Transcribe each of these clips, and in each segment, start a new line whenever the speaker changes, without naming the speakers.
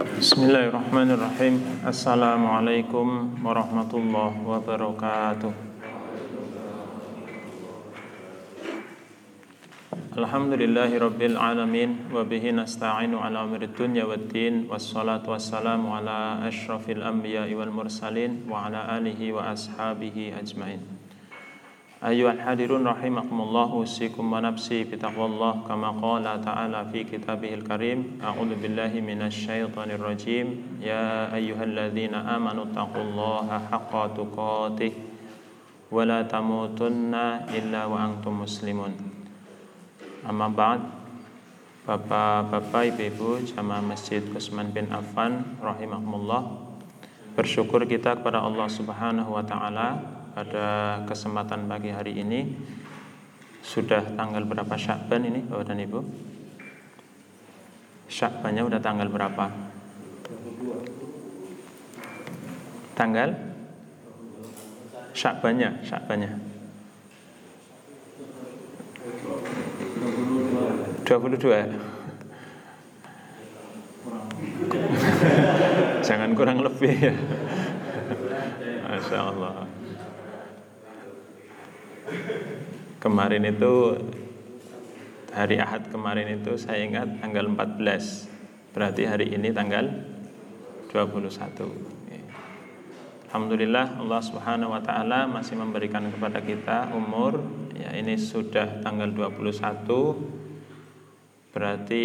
Bismillahirrahmanirrahim. Assalamualaikum warahmatullahi wabarakatuh. Alhamdulillahi rabbil alamin Wabihi nasta'inu ala amirid dunya waddin Wassalatu wassalamu ala ashrafil anbiya wal mursalin Wa ala alihi wa ashabihi ajmain Ayuhal hadirun rahimakumullah Usikum wa nafsi bitaqwallah Kama qala ta'ala fi kitabihil karim. A'udhu billahi minasyaitanir rajim. Ya ayyuhalladzina amanu taqullaha haqqa tuqatih Wa la tamutunna illa wa antum muslimun. Amma ba'd Bapak-bapak, ibu-ibu Jamaah Masjid Usman bin Affan Rahimahumullah Bersyukur kita kepada Allah subhanahu wa ta'ala pada kesempatan pagi hari ini sudah tanggal berapa Syakban ini Bapak dan Ibu? Syakbannya udah tanggal berapa? Tanggal? Syakbannya, Syakbannya. 22 Jangan kurang lebih ya Masya Allah Kemarin itu hari Ahad kemarin itu saya ingat tanggal 14. Berarti hari ini tanggal 21. Alhamdulillah Allah Subhanahu wa taala masih memberikan kepada kita umur ya ini sudah tanggal 21 berarti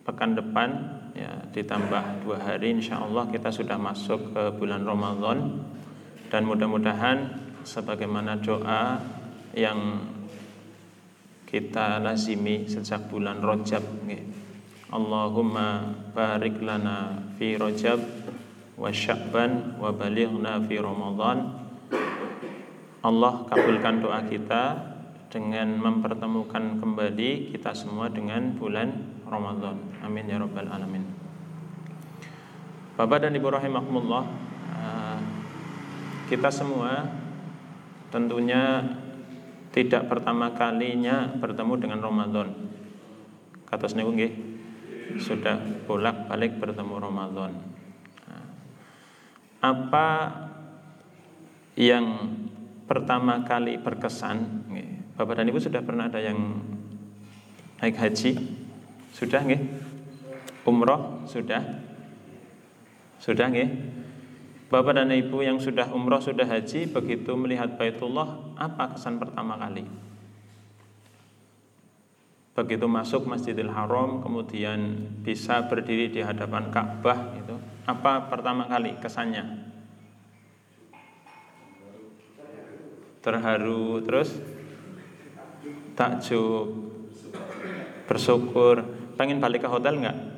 pekan depan ya ditambah dua hari insya Allah kita sudah masuk ke bulan Ramadan dan mudah-mudahan sebagaimana doa yang kita lazimi sejak bulan Rajab Allahumma barik lana fi Rajab wa Sya'ban wa balighna fi Ramadan Allah kabulkan doa kita dengan mempertemukan kembali kita semua dengan bulan Ramadan. Amin ya rabbal alamin. Bapak dan Ibu rahimakumullah, eh, kita semua tentunya tidak pertama kalinya bertemu dengan Ramadan. Kata niku nggih, sudah bolak-balik bertemu Ramadan. Nah, apa yang pertama kali berkesan, Bapak dan Ibu sudah pernah ada yang naik haji? Sudah nggih? Umroh sudah? Sudah nggih? Bapak dan Ibu yang sudah umroh, sudah haji, begitu melihat Baitullah, apa kesan pertama kali? Begitu masuk Masjidil Haram, kemudian bisa berdiri di hadapan Ka'bah, itu apa pertama kali kesannya? Terharu, terus takjub, bersyukur, pengen balik ke hotel nggak?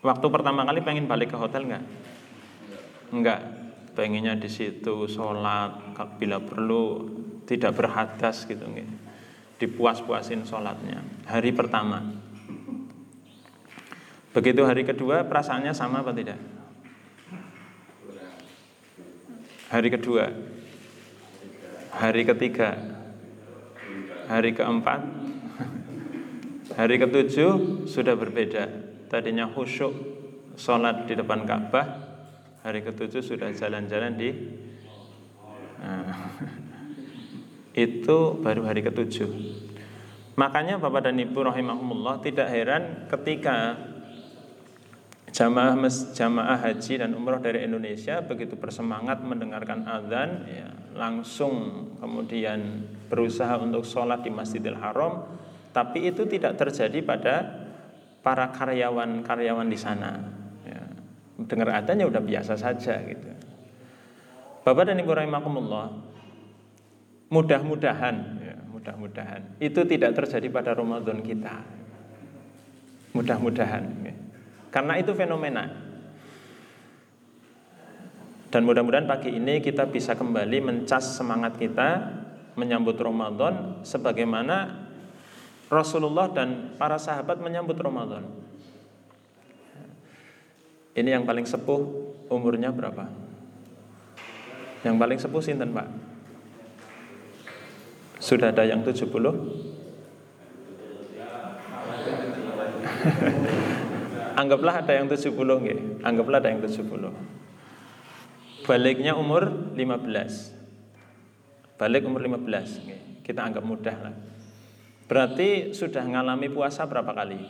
Waktu pertama kali pengen balik ke hotel nggak? Enggak, pengennya di situ sholat bila perlu tidak berhadas gitu nggih. Dipuas-puasin sholatnya. Hari pertama. Begitu hari kedua perasaannya sama apa tidak? Hari kedua. Hari ketiga. Hari keempat. Hari ketujuh sudah berbeda. Tadinya khusyuk sholat di depan Ka'bah, hari ketujuh sudah jalan-jalan di nah, itu baru hari ketujuh. Makanya Bapak dan Ibu rahimahumullah tidak heran ketika jamaah jamaah haji dan umroh dari Indonesia begitu bersemangat mendengarkan azan ya, langsung kemudian berusaha untuk sholat di Masjidil Haram tapi itu tidak terjadi pada para karyawan-karyawan di sana dengar adanya udah biasa saja gitu. Bapak dan Ibu rahimakumullah, mudah-mudahan ya, mudah-mudahan itu tidak terjadi pada Ramadan kita. Mudah-mudahan ya. Karena itu fenomena. Dan mudah-mudahan pagi ini kita bisa kembali mencas semangat kita menyambut Ramadan sebagaimana Rasulullah dan para sahabat menyambut Ramadan. Ini yang paling sepuh umurnya berapa? Yang paling sepuh sinten Pak? Sudah ada yang 70? Anggaplah ada yang 70 nggih. Anggaplah ada yang 70. Baliknya umur 15. Balik umur 15 nggih. Kita anggap mudah lah. Berarti sudah mengalami puasa berapa kali?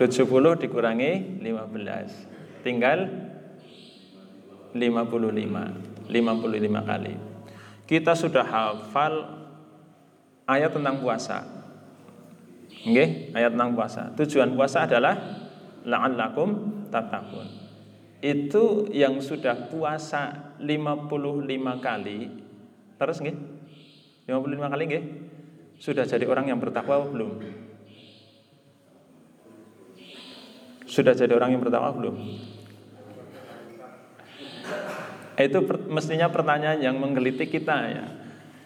70 dikurangi 15. Tinggal 55. 55 kali. Kita sudah hafal ayat tentang puasa. Oke, ayat tentang puasa. Tujuan puasa adalah la'allakum tatakun. Itu yang sudah puasa 55 kali. Terus nggih? 55 kali nggih? Sudah jadi orang yang bertakwa belum? Sudah jadi orang yang bertakwa belum? Itu per, mestinya pertanyaan yang menggelitik kita ya.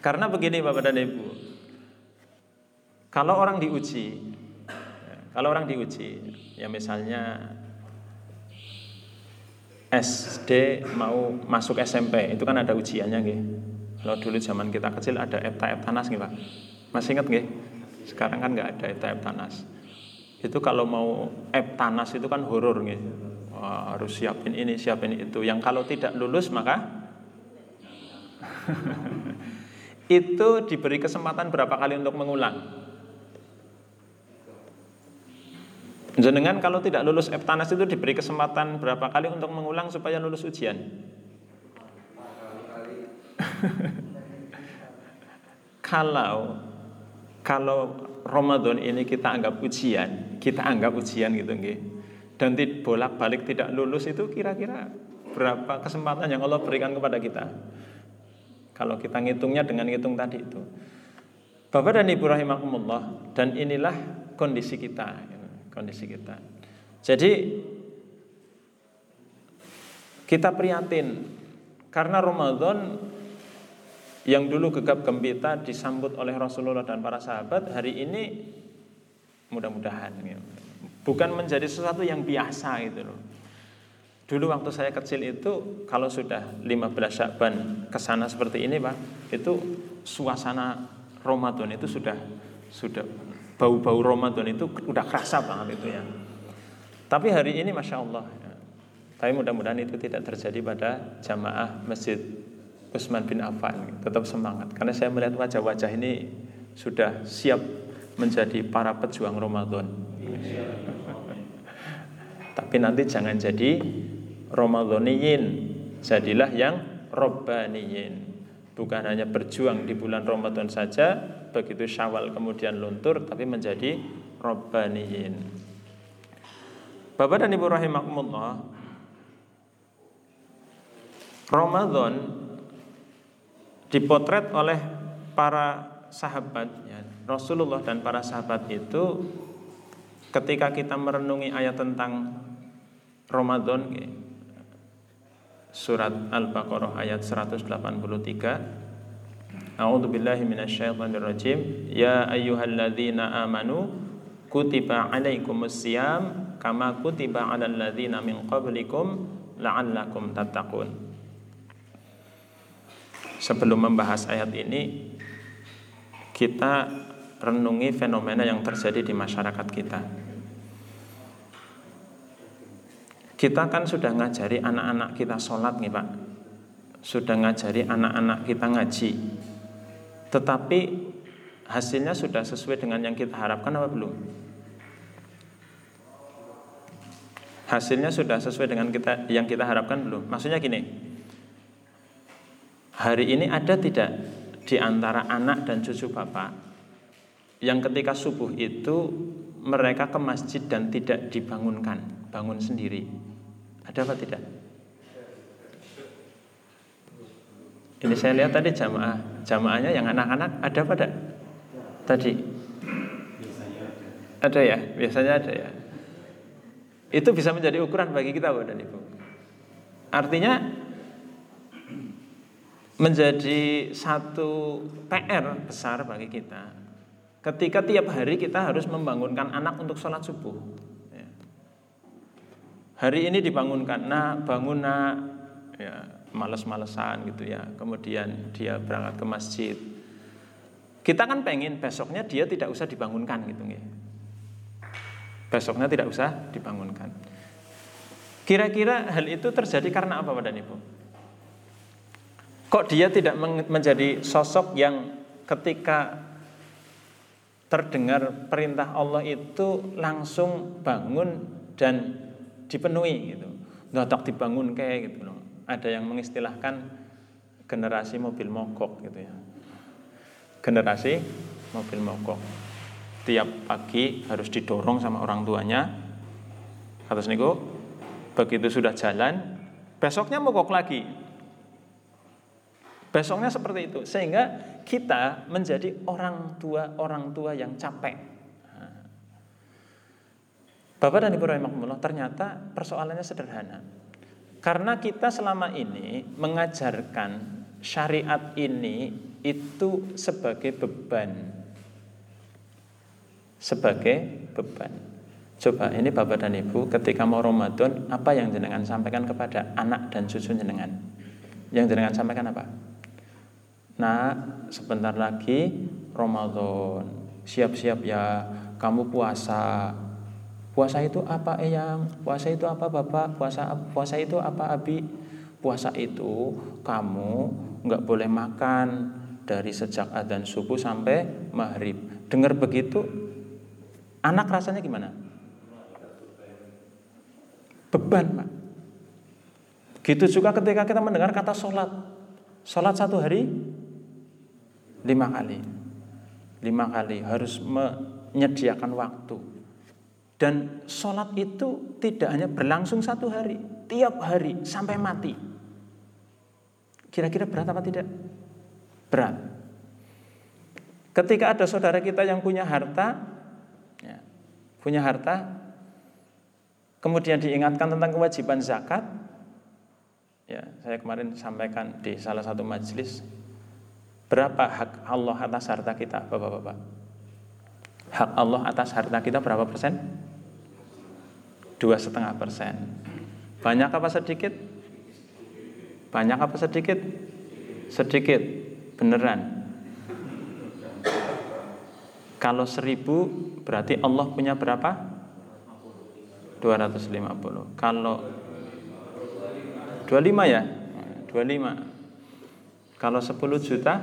Karena begini Bapak dan Ibu. Kalau orang diuji, ya, kalau orang diuji, ya misalnya SD mau masuk SMP, itu kan ada ujiannya gitu. Kalau dulu zaman kita kecil ada EPTA Eptanas gitu Pak. Masih ingat nggih? Sekarang kan nggak ada EPTA Eptanas itu kalau mau eptanas itu kan horor. Wah, harus siapin ini, siapin itu. Yang kalau tidak lulus maka itu diberi kesempatan berapa kali untuk mengulang. Jenengan kalau tidak lulus eptanas itu diberi kesempatan berapa kali untuk mengulang supaya lulus ujian? kalau kalau Ramadan ini kita anggap ujian, kita anggap ujian gitu nggih. Dan bolak-balik tidak lulus itu kira-kira berapa kesempatan yang Allah berikan kepada kita? Kalau kita ngitungnya dengan ngitung tadi itu. Bapak dan Ibu rahimakumullah dan inilah kondisi kita, kondisi kita. Jadi kita prihatin karena Ramadan yang dulu gegap gempita disambut oleh Rasulullah dan para sahabat hari ini mudah-mudahan ya. bukan menjadi sesuatu yang biasa gitu loh. Dulu waktu saya kecil itu kalau sudah 15 Syakban ke sana seperti ini Pak, itu suasana Ramadan itu sudah sudah bau-bau Ramadan itu udah kerasa banget itu ya. Tapi hari ini Masya Allah ya. Tapi mudah-mudahan itu tidak terjadi pada jamaah masjid Utsman bin Affan tetap semangat karena saya melihat wajah-wajah ini sudah siap menjadi para pejuang Ramadan. Tapi nanti jangan jadi Ramadhaniyin, jadilah yang Robbaniyin. Bukan hanya berjuang di bulan Ramadan saja, begitu Syawal kemudian luntur, tapi menjadi Robbaniyin. Bapak dan Ibu rahimakumullah, Ramadan dipotret oleh para sahabat ya, Rasulullah dan para sahabat itu ketika kita merenungi ayat tentang Ramadan ya, surat Al-Baqarah ayat 183 A'udzu billahi minasyaitonir rajim ya ayyuhalladzina amanu kutiba alaikumus siyam kama kutiba alal ladzina min qablikum la'allakum tattaqun sebelum membahas ayat ini kita renungi fenomena yang terjadi di masyarakat kita. Kita kan sudah ngajari anak-anak kita sholat nih Pak Sudah ngajari anak-anak kita ngaji Tetapi hasilnya sudah sesuai dengan yang kita harapkan apa belum? Hasilnya sudah sesuai dengan kita yang kita harapkan belum? Maksudnya gini, Hari ini ada tidak di antara anak dan cucu bapak yang ketika subuh itu mereka ke masjid dan tidak dibangunkan, bangun sendiri. Ada apa tidak? Ini saya lihat tadi jamaah, jamaahnya yang anak-anak ada apa tidak? Tadi ada ya, biasanya ada ya. Itu bisa menjadi ukuran bagi kita, Bapak dan Ibu. Artinya menjadi satu PR besar bagi kita. Ketika tiap hari kita harus membangunkan anak untuk sholat subuh. Ya. Hari ini dibangunkan, nah bangun nak, ya, males-malesan gitu ya. Kemudian dia berangkat ke masjid. Kita kan pengen besoknya dia tidak usah dibangunkan gitu ya. Besoknya tidak usah dibangunkan. Kira-kira hal itu terjadi karena apa Bapak dan Ibu? Kok dia tidak menjadi sosok yang ketika terdengar perintah Allah itu langsung bangun dan dipenuhi gitu. Nggak dibangun kayak gitu loh. Ada yang mengistilahkan generasi mobil mogok gitu ya. Generasi mobil mogok. Tiap pagi harus didorong sama orang tuanya. Kata niku begitu sudah jalan, besoknya mogok lagi. Besoknya seperti itu. Sehingga kita menjadi orang tua-orang tua yang capek. Bapak dan Ibu rahimahumullah, ternyata persoalannya sederhana. Karena kita selama ini mengajarkan syariat ini itu sebagai beban. Sebagai beban. Coba ini Bapak dan Ibu ketika mau Ramadan apa yang jenengan sampaikan kepada anak dan cucu jenengan? Yang jenengan sampaikan apa? Nah, sebentar lagi Ramadan. Siap-siap ya, kamu puasa. Puasa itu apa, Eyang? Puasa itu apa, Bapak? Puasa puasa itu apa, Abi? Puasa itu kamu nggak boleh makan dari sejak adzan subuh sampai maghrib. Dengar begitu, anak rasanya gimana? Beban, Pak. Gitu juga ketika kita mendengar kata sholat. Sholat satu hari lima kali. Lima kali harus menyediakan waktu. Dan sholat itu tidak hanya berlangsung satu hari, tiap hari sampai mati. Kira-kira berat apa tidak? Berat. Ketika ada saudara kita yang punya harta, ya, punya harta, kemudian diingatkan tentang kewajiban zakat, ya saya kemarin sampaikan di salah satu majelis, Berapa hak Allah atas harta kita, Bapak-bapak? Hak Allah atas harta kita berapa persen? Dua setengah persen. Banyak apa sedikit? Banyak apa sedikit? Sedikit, beneran. Kalau seribu berarti Allah punya berapa? 250. Kalau 25 ya? 25. Kalau 10 juta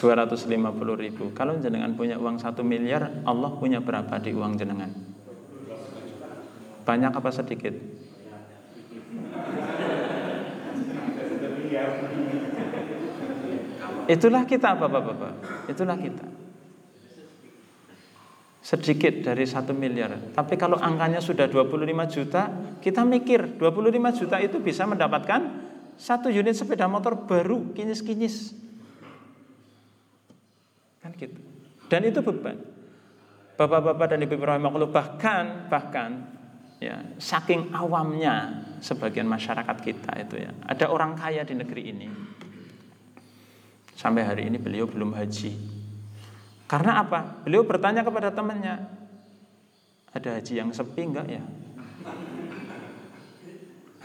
250 ribu Kalau jenengan punya uang 1 miliar Allah punya berapa di uang jenengan? Banyak apa sedikit? Itulah kita Bapak-bapak Itulah kita sedikit dari satu miliar. Tapi kalau angkanya sudah 25 juta, kita mikir 25 juta itu bisa mendapatkan satu unit sepeda motor baru kinis-kinis. Kan gitu. Dan itu beban. Bapak-bapak dan ibu rahimahullah bahkan bahkan ya saking awamnya sebagian masyarakat kita itu ya. Ada orang kaya di negeri ini. Sampai hari ini beliau belum haji. Karena apa? Beliau bertanya kepada temannya, ada haji yang sepi enggak ya?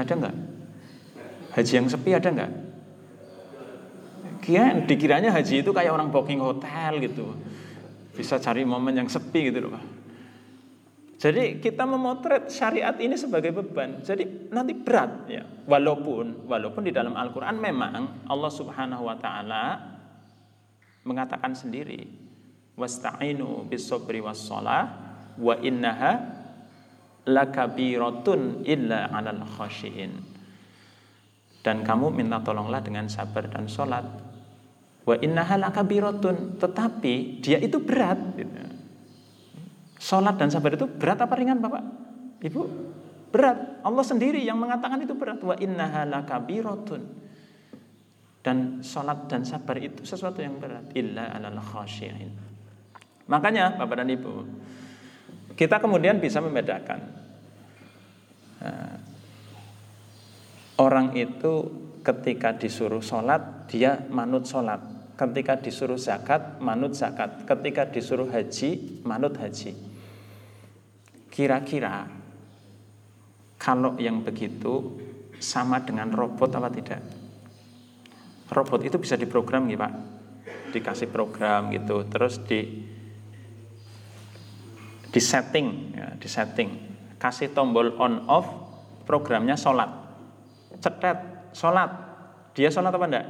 Ada enggak? Haji yang sepi ada enggak? Kira dikiranya haji itu kayak orang booking hotel gitu. Bisa cari momen yang sepi gitu loh. Jadi kita memotret syariat ini sebagai beban. Jadi nanti berat ya. Walaupun walaupun di dalam Al-Qur'an memang Allah Subhanahu wa taala mengatakan sendiri wasta'inu bis sabri was shalah wa innaha lakabiratun illa 'alal khashiin. Dan kamu minta tolonglah dengan sabar dan sholat. Wa innaha lakabiratun, tetapi dia itu berat. Gitu. Sholat dan sabar itu berat apa ringan Bapak? Ibu? Berat. Allah sendiri yang mengatakan itu berat. Wa innaha lakabiratun. Dan sholat dan sabar itu sesuatu yang berat. Illa alal khashiin. Makanya Bapak dan Ibu, kita kemudian bisa membedakan nah, orang itu ketika disuruh sholat dia manut sholat, ketika disuruh zakat manut zakat, ketika disuruh haji manut haji. Kira-kira kalau yang begitu sama dengan robot apa tidak? Robot itu bisa diprogram gitu Pak, dikasih program gitu, terus di di setting, ya, di setting. Kasih tombol on off programnya sholat. Cetet, sholat. Dia sholat apa enggak?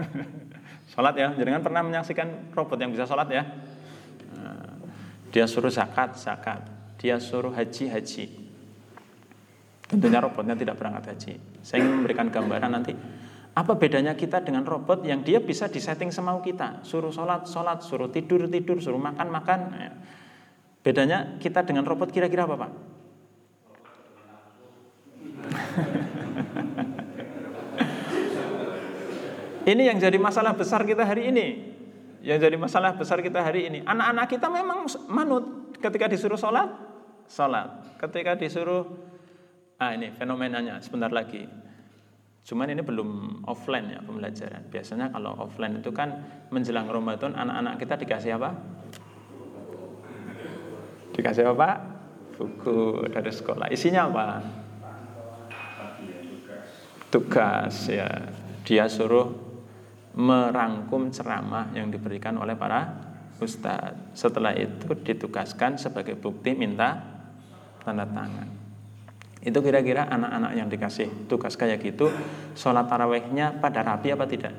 sholat ya, jangan pernah menyaksikan robot yang bisa sholat ya. Nah, dia suruh zakat, zakat. Dia suruh haji, haji. Tentunya robotnya tidak berangkat haji. Saya ingin memberikan gambaran nanti apa bedanya kita dengan robot yang dia bisa disetting semau kita? Suruh sholat, sholat, suruh tidur, tidur, suruh makan, makan. Ya. Bedanya kita dengan robot kira-kira apa Pak? ini yang jadi masalah besar kita hari ini. Yang jadi masalah besar kita hari ini. Anak-anak kita memang manut ketika disuruh sholat, sholat. Ketika disuruh, ah ini fenomenanya sebentar lagi Cuman ini belum offline ya pembelajaran. Biasanya kalau offline itu kan menjelang Ramadan anak-anak kita dikasih apa? Dikasih apa? Buku dari sekolah. Isinya apa? Tugas ya. Dia suruh merangkum ceramah yang diberikan oleh para ustadz. Setelah itu ditugaskan sebagai bukti minta tanda tangan. Itu kira-kira anak-anak yang dikasih tugas kayak gitu, sholat tarawehnya pada rapi apa tidak?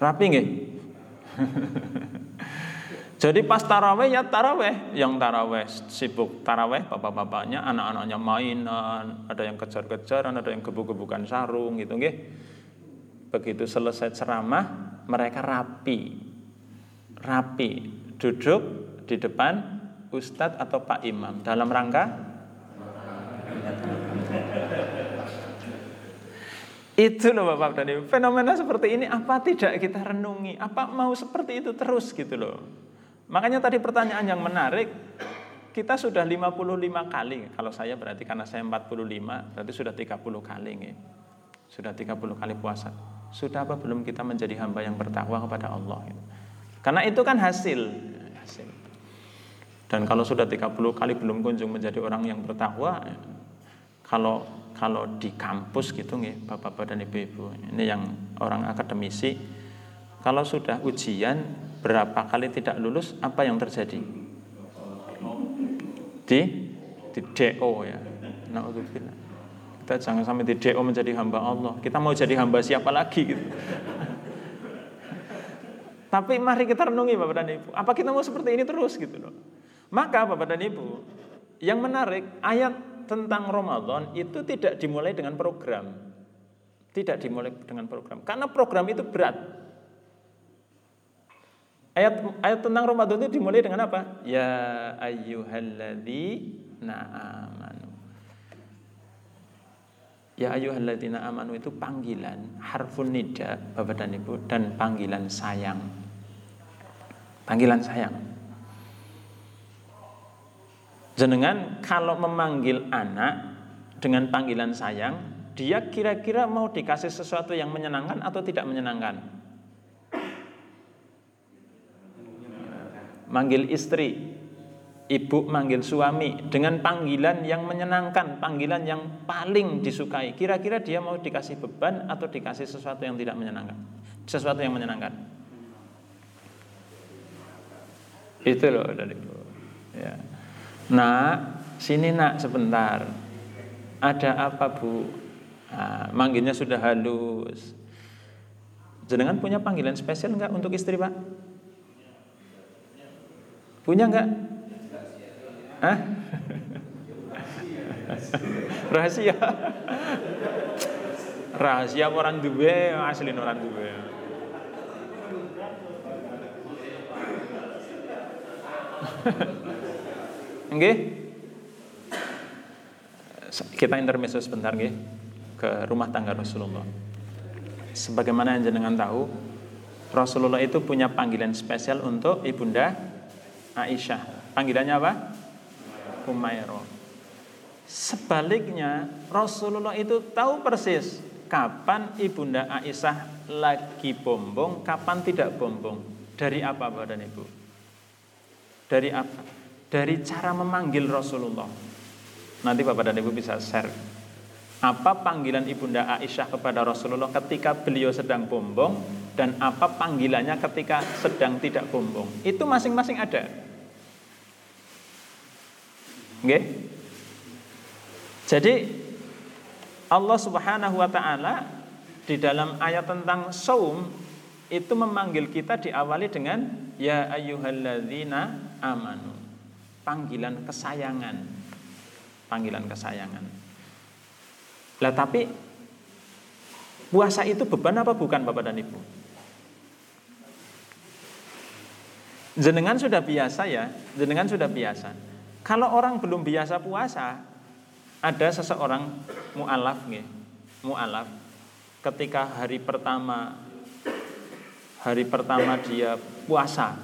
Rapi nggih? Jadi pas taraweh ya taraweh, yang taraweh sibuk taraweh bapak-bapaknya, anak-anaknya mainan, ada yang kejar-kejaran, ada yang gebuk-gebukan sarung gitu. Begitu selesai ceramah, mereka rapi. Rapi, duduk di depan ustadz atau pak imam. Dalam rangka? Itu loh Bapak dan Ibu. Fenomena seperti ini apa tidak kita renungi? Apa mau seperti itu terus gitu loh makanya tadi pertanyaan yang menarik kita sudah 55 kali. Kalau saya berarti karena saya 45 berarti sudah 30 kali nih sudah 30 kali puasa. Sudah apa belum kita menjadi hamba yang bertakwa kepada Allah? Karena itu kan hasil. Hasil. Dan kalau sudah 30 kali belum kunjung menjadi orang yang bertakwa, kalau kalau di kampus gitu nih, Bapak-bapak dan Ibu-ibu, ini yang orang akademisi, kalau sudah ujian berapa kali tidak lulus, apa yang terjadi? Di di DO ya. Nauzubillah. Kita jangan sampai di DO menjadi hamba Allah. Kita mau jadi hamba siapa lagi gitu. Tapi mari kita renungi Bapak dan Ibu, apa kita mau seperti ini terus gitu loh. Maka Bapak dan Ibu, yang menarik ayat tentang Ramadan itu tidak dimulai dengan program. Tidak dimulai dengan program. Karena program itu berat. Ayat ayat tentang Ramadan itu dimulai dengan apa? Ya ayyuhalladzina amanu. Ya ayyuhalladzina amanu itu panggilan harfun nida Bapak dan Ibu dan panggilan sayang. Panggilan sayang. Jenengan kalau memanggil anak dengan panggilan sayang, dia kira-kira mau dikasih sesuatu yang menyenangkan atau tidak menyenangkan? Manggil istri, ibu manggil suami dengan panggilan yang menyenangkan, panggilan yang paling disukai. Kira-kira dia mau dikasih beban atau dikasih sesuatu yang tidak menyenangkan? Sesuatu yang menyenangkan. Itu loh dari Ya. Nak, sini nak sebentar. Ada apa bu? Nah, manggilnya sudah halus. Jenengan punya panggilan spesial enggak untuk istri pak? Punya enggak? Hah? Rahasia. Rahasia orang duwe, asli orang duwe. Oke? Kita intermezzo sebentar nggih ke rumah tangga Rasulullah. Sebagaimana yang jenengan tahu, Rasulullah itu punya panggilan spesial untuk ibunda Aisyah. Panggilannya apa? Umairah. Sebaliknya, Rasulullah itu tahu persis kapan ibunda Aisyah lagi bombong, kapan tidak bombong. Dari apa Bapak dan Ibu? Dari apa? dari cara memanggil Rasulullah. Nanti Bapak dan Ibu bisa share Apa panggilan Ibunda Aisyah kepada Rasulullah ketika beliau sedang bombong dan apa panggilannya ketika sedang tidak bombong? Itu masing-masing ada. Oke? Jadi Allah Subhanahu wa taala di dalam ayat tentang saum itu memanggil kita diawali dengan ya ayyuhalladzina amanu. Panggilan kesayangan. Panggilan kesayangan. Lah tapi puasa itu beban apa bukan Bapak dan Ibu? Jenengan sudah biasa ya, jenengan sudah biasa. Kalau orang belum biasa puasa, ada seseorang mualaf nih, mualaf ketika hari pertama hari pertama dia puasa,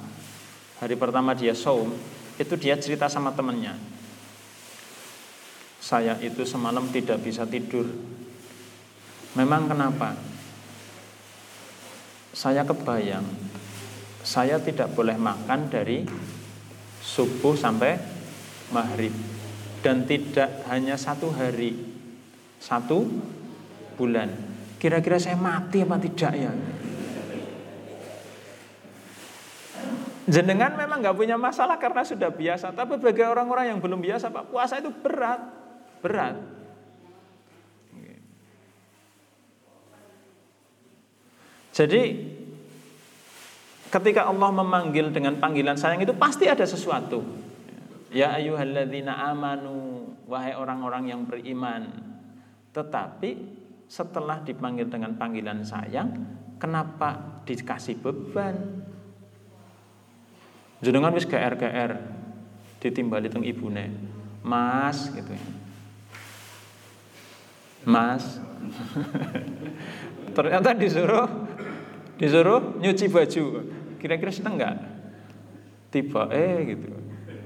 hari pertama dia saum, itu dia cerita sama temannya saya itu semalam tidak bisa tidur. Memang kenapa? Saya kebayang, saya tidak boleh makan dari subuh sampai maghrib dan tidak hanya satu hari, satu bulan. Kira-kira saya mati apa tidak ya? Jenengan memang nggak punya masalah karena sudah biasa, tapi bagi orang-orang yang belum biasa, Pak, puasa itu berat berat. Jadi ketika Allah memanggil dengan panggilan sayang itu pasti ada sesuatu. Ya ayyuhalladzina amanu wahai orang-orang yang beriman. Tetapi setelah dipanggil dengan panggilan sayang, kenapa dikasih beban? Jenengan wis GR-GR ditimbali teng ibune. Mas gitu ya. Mas. Ternyata disuruh disuruh nyuci baju. Kira-kira seneng nggak? Tiba eh gitu.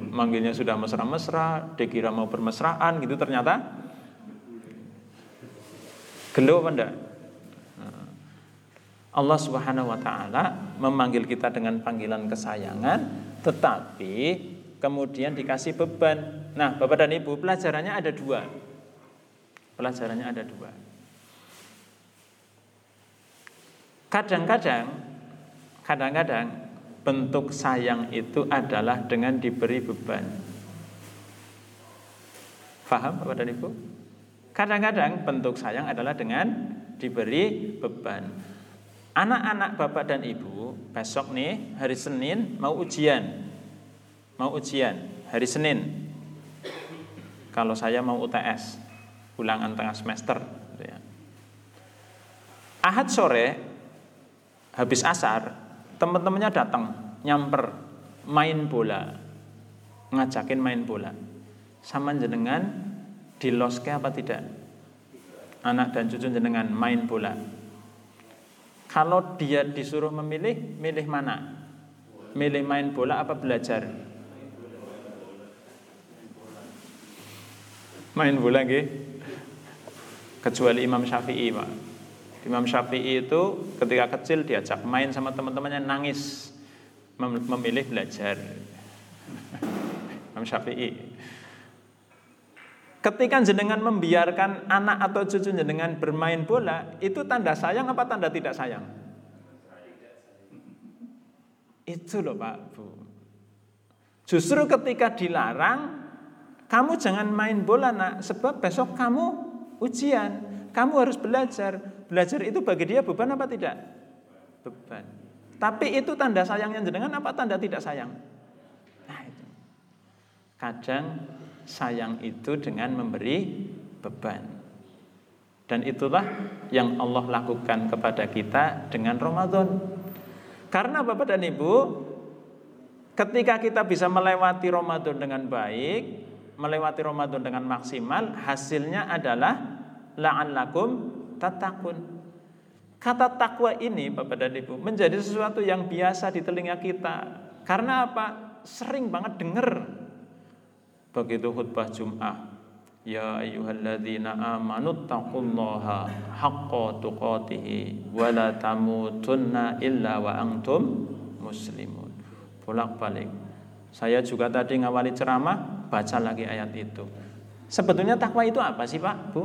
Manggilnya sudah mesra-mesra, dikira mau bermesraan gitu ternyata gelo apa enggak? Allah Subhanahu wa taala memanggil kita dengan panggilan kesayangan, tetapi kemudian dikasih beban. Nah, Bapak dan Ibu, pelajarannya ada dua. Pelajarannya ada dua. Kadang-kadang, kadang-kadang bentuk sayang itu adalah dengan diberi beban. Faham Bapak dan Ibu? Kadang-kadang bentuk sayang adalah dengan diberi beban. Anak-anak Bapak dan Ibu besok nih hari Senin mau ujian. Mau ujian hari Senin. Kalau saya mau UTS ulangan tengah semester. Gitu ya. Ahad sore habis asar teman-temannya datang nyamper main bola ngajakin main bola. Sama jenengan di loske apa tidak? Anak dan cucu jenengan main bola. Kalau dia disuruh memilih milih mana? Milih main bola apa belajar? Main bola gitu kecuali Imam Syafi'i Pak. Imam Syafi'i itu ketika kecil diajak main sama teman-temannya nangis memilih belajar. Imam Syafi'i. Ketika jenengan membiarkan anak atau cucu jenengan bermain bola, itu tanda sayang apa tanda tidak sayang? Itu loh Pak Bu. Justru ketika dilarang, kamu jangan main bola nak, sebab besok kamu ujian. Kamu harus belajar. Belajar itu bagi dia beban apa tidak? Beban. Tapi itu tanda sayangnya jenengan apa tanda tidak sayang? Nah itu. Kadang sayang itu dengan memberi beban. Dan itulah yang Allah lakukan kepada kita dengan Ramadan. Karena Bapak dan Ibu, ketika kita bisa melewati Ramadan dengan baik, melewati Ramadan dengan maksimal, hasilnya adalah la'allakum tatakun. Kata takwa ini Bapak dan Ibu menjadi sesuatu yang biasa di telinga kita. Karena apa? Sering banget dengar begitu khutbah Jum'ah. Ya ayyuhalladzina amanu taqullaha haqqa tuqatih wa la tamutunna illa wa antum muslimun. Bolak-balik. Saya juga tadi ngawali ceramah baca lagi ayat itu. Sebetulnya takwa itu apa sih Pak, Bu?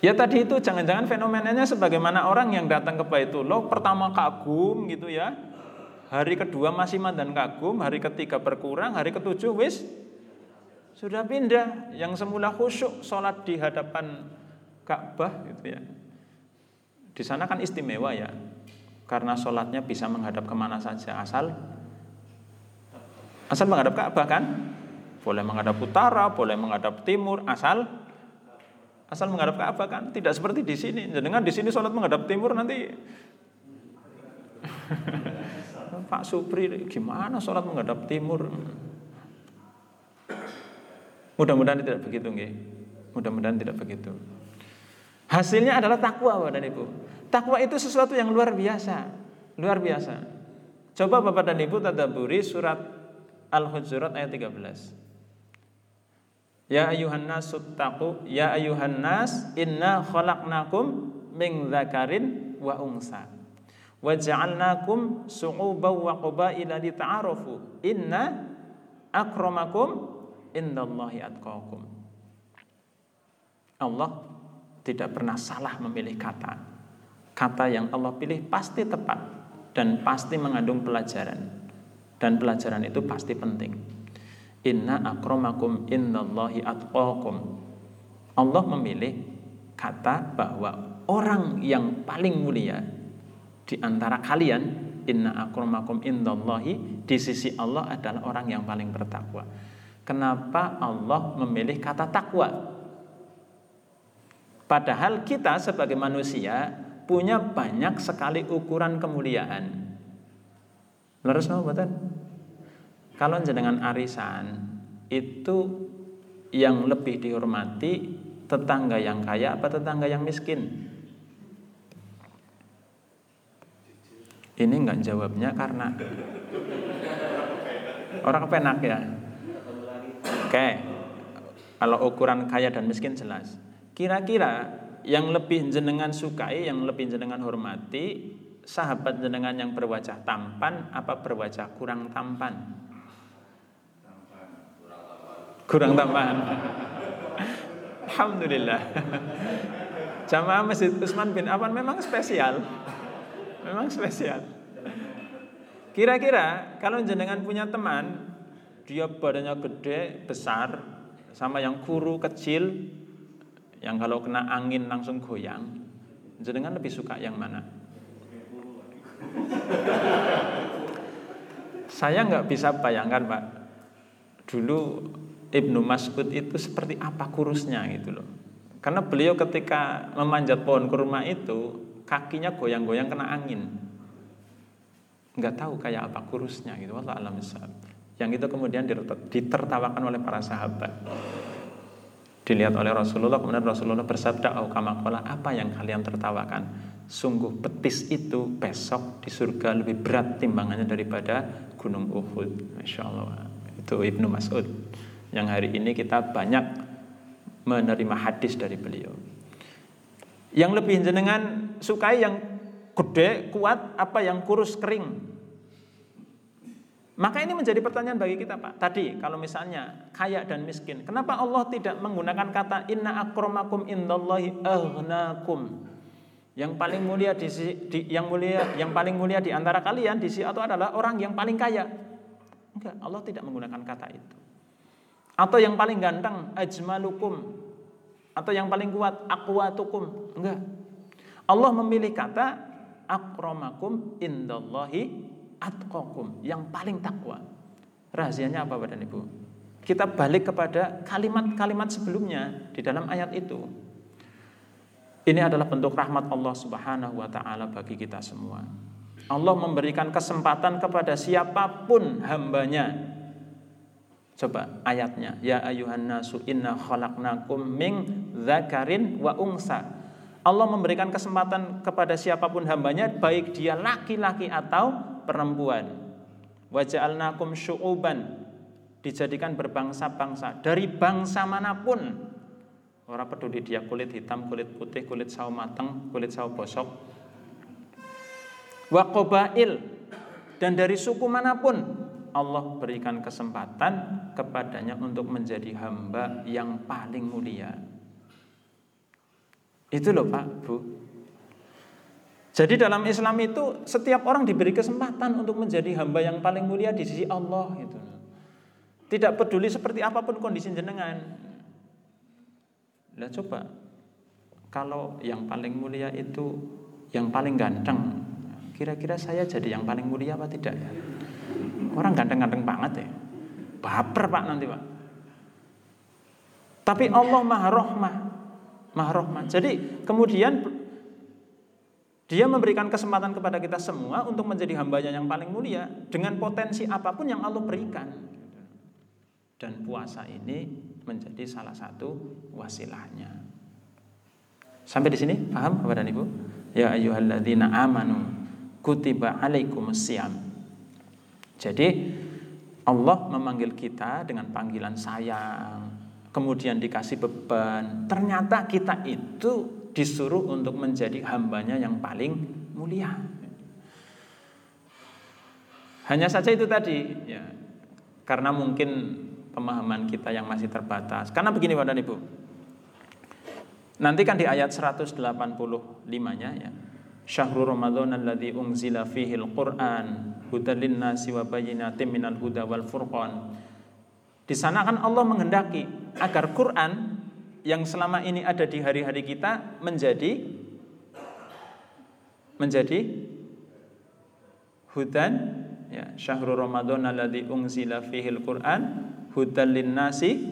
Ya tadi itu jangan-jangan fenomenanya sebagaimana orang yang datang ke Baitullah pertama kagum gitu ya. Hari kedua masih mandan kagum, hari ketiga berkurang, hari ketujuh wis sudah pindah. Yang semula khusyuk sholat di hadapan Ka'bah gitu ya. Di sana kan istimewa ya. Karena sholatnya bisa menghadap ke mana saja asal asal menghadap Ka'bah kan. Boleh menghadap utara, boleh menghadap timur, asal asal menghadap Ka'bah kan tidak seperti di sini. Dengan di sini sholat menghadap timur nanti Pak Supri gimana sholat menghadap timur? Mudah-mudahan tidak begitu nggih. Mudah-mudahan tidak begitu. Hasilnya adalah takwa Bapak dan Ibu. Takwa itu sesuatu yang luar biasa. Luar biasa. Coba Bapak dan Ibu tadaburi surat Al-Hujurat ayat 13. Ya ayuhan nas taqu ya ayuhan nas inna khalaqnakum min dzakarin wa unsa. Wa ja'alnakum su'uban wa qabaila lita'arafu. Inna akramakum indallahi atqakum. Allah tidak pernah salah memilih kata. Kata yang Allah pilih pasti tepat dan pasti mengandung pelajaran dan pelajaran itu pasti penting Inna akramakum innallahi atqakum. Allah memilih kata bahwa orang yang paling mulia di antara kalian inna akramakum indallahi di sisi Allah adalah orang yang paling bertakwa. Kenapa Allah memilih kata takwa? Padahal kita sebagai manusia punya banyak sekali ukuran kemuliaan. Leres napa kalau jenengan arisan itu yang lebih dihormati tetangga yang kaya apa tetangga yang miskin? Ini enggak jawabnya karena orang kepenak ya. Oke. Kalau ukuran kaya dan miskin jelas. Kira-kira yang lebih jenengan sukai, yang lebih jenengan hormati, sahabat jenengan yang berwajah tampan apa berwajah kurang tampan? kurang tambahan. Alhamdulillah. Jamaah Masjid Usman bin Affan memang spesial. Memang spesial. Kira-kira kalau jenengan punya teman, dia badannya gede, besar, sama yang kuru kecil, yang kalau kena angin langsung goyang, jenengan lebih suka yang mana? Saya nggak bisa bayangkan pak. Dulu Ibnu Mas'ud itu seperti apa kurusnya gitu loh. Karena beliau ketika memanjat pohon kurma itu kakinya goyang-goyang kena angin. Nggak tahu kayak apa kurusnya gitu. Allah alam Yang itu kemudian ditertawakan oleh para sahabat. Dilihat oleh Rasulullah, kemudian Rasulullah bersabda, "Au kamakola, apa yang kalian tertawakan? Sungguh petis itu besok di surga lebih berat timbangannya daripada gunung Uhud." Masya Allah. Itu Ibnu Mas'ud yang hari ini kita banyak menerima hadis dari beliau. Yang lebih jenengan sukai yang gede, kuat, apa yang kurus, kering. Maka ini menjadi pertanyaan bagi kita Pak. Tadi kalau misalnya kaya dan miskin, kenapa Allah tidak menggunakan kata inna akramakum indallahi aghnakum? Yang paling mulia di, di yang mulia yang paling mulia di antara kalian di sisi itu adalah orang yang paling kaya. Enggak, Allah tidak menggunakan kata itu. Atau yang paling ganteng ajmalukum atau yang paling kuat aqwatukum. Enggak. Allah memilih kata akramakum indallahi atqakum, yang paling takwa. Rahasianya apa Bapak dan Ibu? Kita balik kepada kalimat-kalimat sebelumnya di dalam ayat itu. Ini adalah bentuk rahmat Allah Subhanahu wa taala bagi kita semua. Allah memberikan kesempatan kepada siapa pun hambanya Coba ayatnya. Ya ayuhan nasu inna khalaqnakum min dzakarin wa ungsa. Allah memberikan kesempatan kepada siapa pun hambanya baik dia laki-laki atau perempuan. Wa ja'alnakum syu'uban dijadikan berbangsa-bangsa dari bangsa mana pun. Orang peduli dia kulit hitam, kulit putih, kulit sawo mateng, kulit sawo bosok. Wa qabail dan dari suku mana pun Allah berikan kesempatan kepadanya untuk menjadi hamba yang paling mulia. Itu loh Pak, Bu. Jadi dalam Islam itu setiap orang diberi kesempatan untuk menjadi hamba yang paling mulia di sisi Allah itu. Tidak peduli seperti apa pun kondisi jenengan. Nah coba kalau yang paling mulia itu yang paling ganteng, kira-kira saya jadi yang paling mulia apa tidak ya? Orang ganteng-ganteng banget ya. Baper Pak nanti Pak. Tapi Allah Maha Rahmah. Maha Rahmah. Jadi kemudian dia memberikan kesempatan kepada kita semua untuk menjadi hambanya yang paling mulia dengan potensi apa pun yang Allah berikan. Dan puasa ini menjadi salah satu wasilahnya. Sampai di sini paham Bapak dan Ibu? Ya ayyuhalladzina amanu kutiba alaikumusiyam. Jadi Allah memanggil kita dengan panggilan sayang, kemudian dikasih beban. Ternyata kita itu disuruh untuk menjadi hambanya yang paling mulia. Hanya saja itu tadi, ya, karena mungkin pemahaman kita yang masih terbatas. Karena begini Bapak dan Ibu. Nanti kan di ayat 185-nya ya. Syahrul Ramadan alladzi unzila fihi al-Qur'an hudalin nasi wa bayyinatin minal huda wal furqan. Di sana kan Allah menghendaki agar Quran yang selama ini ada di hari-hari kita menjadi menjadi hudan ya syahrul ramadan alladzi unzila fihil quran hudal nasi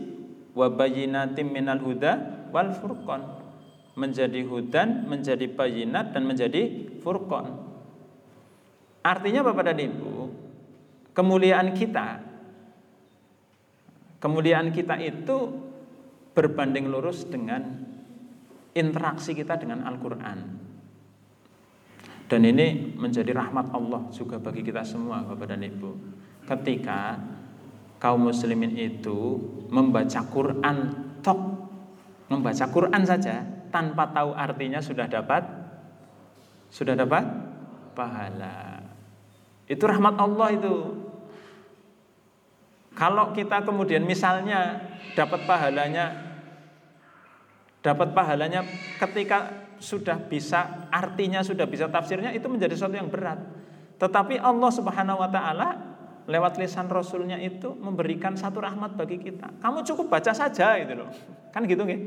wa bayyinatin minal huda wal furqan menjadi hudan, menjadi bayinat dan menjadi furqan. Artinya Bapak dan Ibu, kemuliaan kita kemuliaan kita itu berbanding lurus dengan interaksi kita dengan Al-Qur'an. Dan ini menjadi rahmat Allah juga bagi kita semua Bapak dan Ibu. Ketika kaum muslimin itu membaca Quran tok membaca Quran saja tanpa tahu artinya sudah dapat sudah dapat pahala. Itu rahmat Allah itu. Kalau kita kemudian misalnya dapat pahalanya dapat pahalanya ketika sudah bisa artinya sudah bisa tafsirnya itu menjadi sesuatu yang berat. Tetapi Allah Subhanahu wa taala lewat lisan Rasulnya itu memberikan satu rahmat bagi kita. Kamu cukup baca saja gitu loh. Kan gitu nih.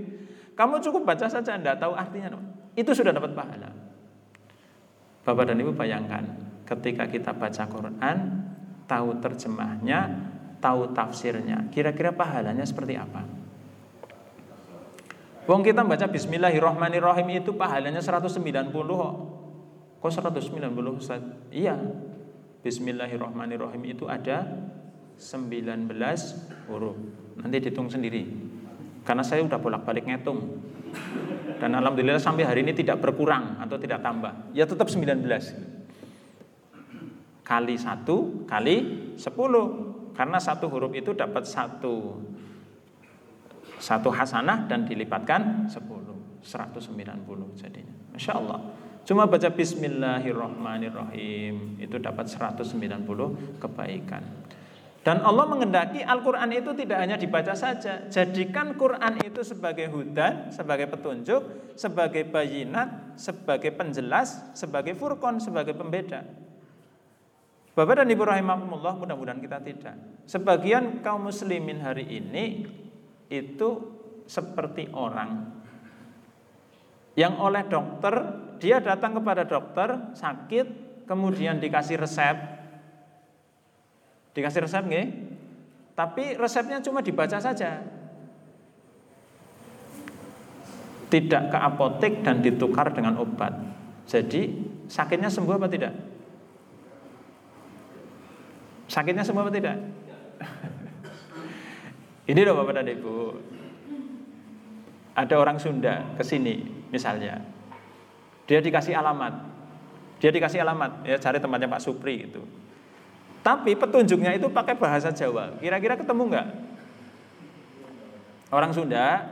Kamu cukup baca saja, Anda tahu artinya. Loh. Itu sudah dapat pahala. Bapak dan Ibu bayangkan, ketika kita baca Quran, tahu terjemahnya, tahu tafsirnya, kira-kira pahalanya seperti apa? Wong kita baca Bismillahirrohmanirrohim itu pahalanya 190 kok. Kok 190 Ustaz? Iya, Bismillahirrahmanirrahim itu ada 19 huruf. Nanti dihitung sendiri. Karena saya udah bolak-balik ngitung. Dan alhamdulillah sampai hari ini tidak berkurang atau tidak tambah. Ya tetap 19. Kali satu kali 10. Karena satu huruf itu dapat satu satu hasanah dan dilipatkan 10. 190 jadinya. Masya Allah. Cuma baca bismillahirrahmanirrahim itu dapat 190 kebaikan. Dan Allah mengendaki Al-Quran itu tidak hanya dibaca saja. Jadikan Quran itu sebagai hudan, sebagai petunjuk, sebagai bayinat, sebagai penjelas, sebagai furqon, sebagai pembeda. Bapak dan Ibu rahimahumullah mudah-mudahan kita tidak. Sebagian kaum muslimin hari ini itu seperti orang yang oleh dokter dia datang kepada dokter sakit kemudian dikasih resep. Dikasih resep nggih? Tapi resepnya cuma dibaca saja. Tidak ke apotek dan ditukar dengan obat. Jadi sakitnya sembuh apa tidak? Sakitnya sembuh apa tidak? Ini loh Bapak dan Ibu. Ada orang Sunda ke sini misalnya. Dia dikasih alamat. Dia dikasih alamat, ya cari tempatnya Pak Supri itu. Tapi petunjuknya itu pakai bahasa Jawa. Kira-kira ketemu nggak? Orang Sunda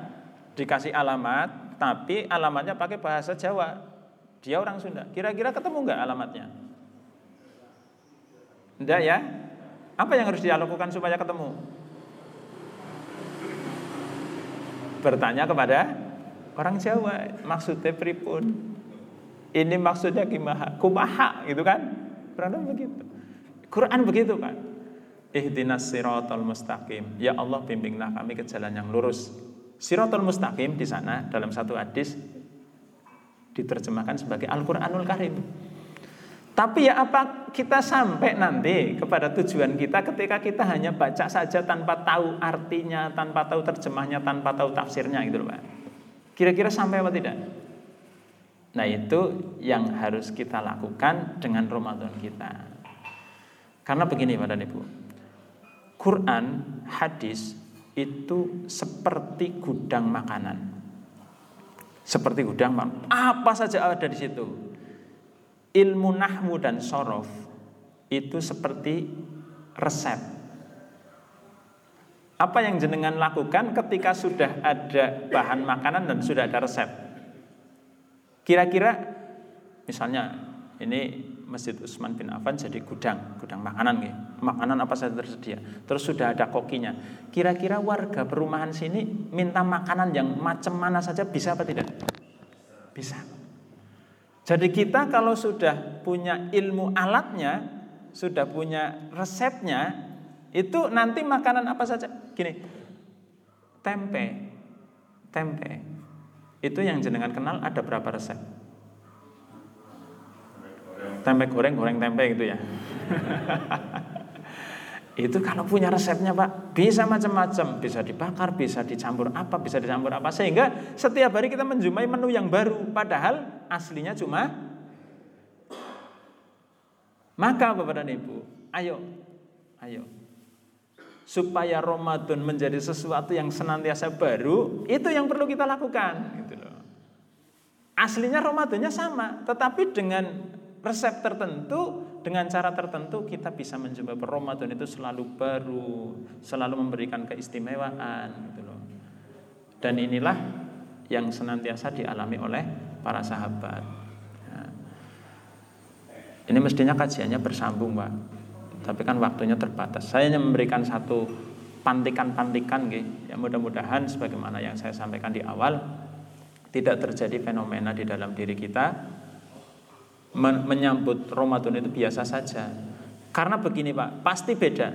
dikasih alamat, tapi alamatnya pakai bahasa Jawa. Dia orang Sunda. Kira-kira ketemu nggak alamatnya? Enggak ya? Apa yang harus dia lakukan supaya ketemu? Bertanya kepada Orang Jawa maksudnya pripun. Ini maksudnya gimana? Kumaha gitu kan? Kurang begitu. Quran begitu kan? Ihdinas siratal mustaqim. Ya Allah bimbinglah kami ke jalan yang lurus. Siratal mustaqim di sana dalam satu hadis diterjemahkan sebagai Al-Qur'anul Karim. Tapi ya apa kita sampai nanti kepada tujuan kita ketika kita hanya baca saja tanpa tahu artinya, tanpa tahu terjemahnya, tanpa tahu tafsirnya gitu loh Pak. Kira-kira sampai apa tidak? Nah itu yang harus kita lakukan dengan Ramadan kita. Karena begini Pak dan Ibu. Quran, hadis itu seperti gudang makanan. Seperti gudang makanan. Apa saja ada di situ ilmu nahmu dan sorof itu seperti resep. Apa yang jenengan lakukan ketika sudah ada bahan makanan dan sudah ada resep? Kira-kira misalnya ini Masjid Utsman bin Affan jadi gudang, gudang makanan nih. Makanan apa saja tersedia. Terus sudah ada kokinya. Kira-kira warga perumahan sini minta makanan yang macam mana saja bisa apa tidak? Bisa. Jadi kita kalau sudah punya ilmu alatnya, sudah punya resepnya, itu nanti makanan apa saja. Gini, tempe, tempe, itu yang jenengan kenal ada berapa resep? Tempe goreng, goreng tempe gitu ya. Itu kalau punya resepnya Pak, bisa macam-macam, bisa dibakar, bisa dicampur apa, bisa dicampur apa sehingga setiap hari kita menjumpai menu yang baru padahal aslinya cuma maka Bapak dan Ibu, ayo ayo supaya Ramadan menjadi sesuatu yang senantiasa baru, itu yang perlu kita lakukan. Aslinya Ramadannya sama, tetapi dengan resep tertentu dengan cara tertentu kita bisa mencoba Ramadan itu selalu baru, selalu memberikan keistimewaan gitu loh. Dan inilah yang senantiasa dialami oleh para sahabat. Ya. Ini mestinya kajiannya bersambung, Pak. Tapi kan waktunya terbatas. Saya hanya memberikan satu pantikan-pantikan gitu. Ya mudah-mudahan sebagaimana yang saya sampaikan di awal tidak terjadi fenomena di dalam diri kita menyambut Ramadan itu biasa saja. Karena begini Pak, pasti beda.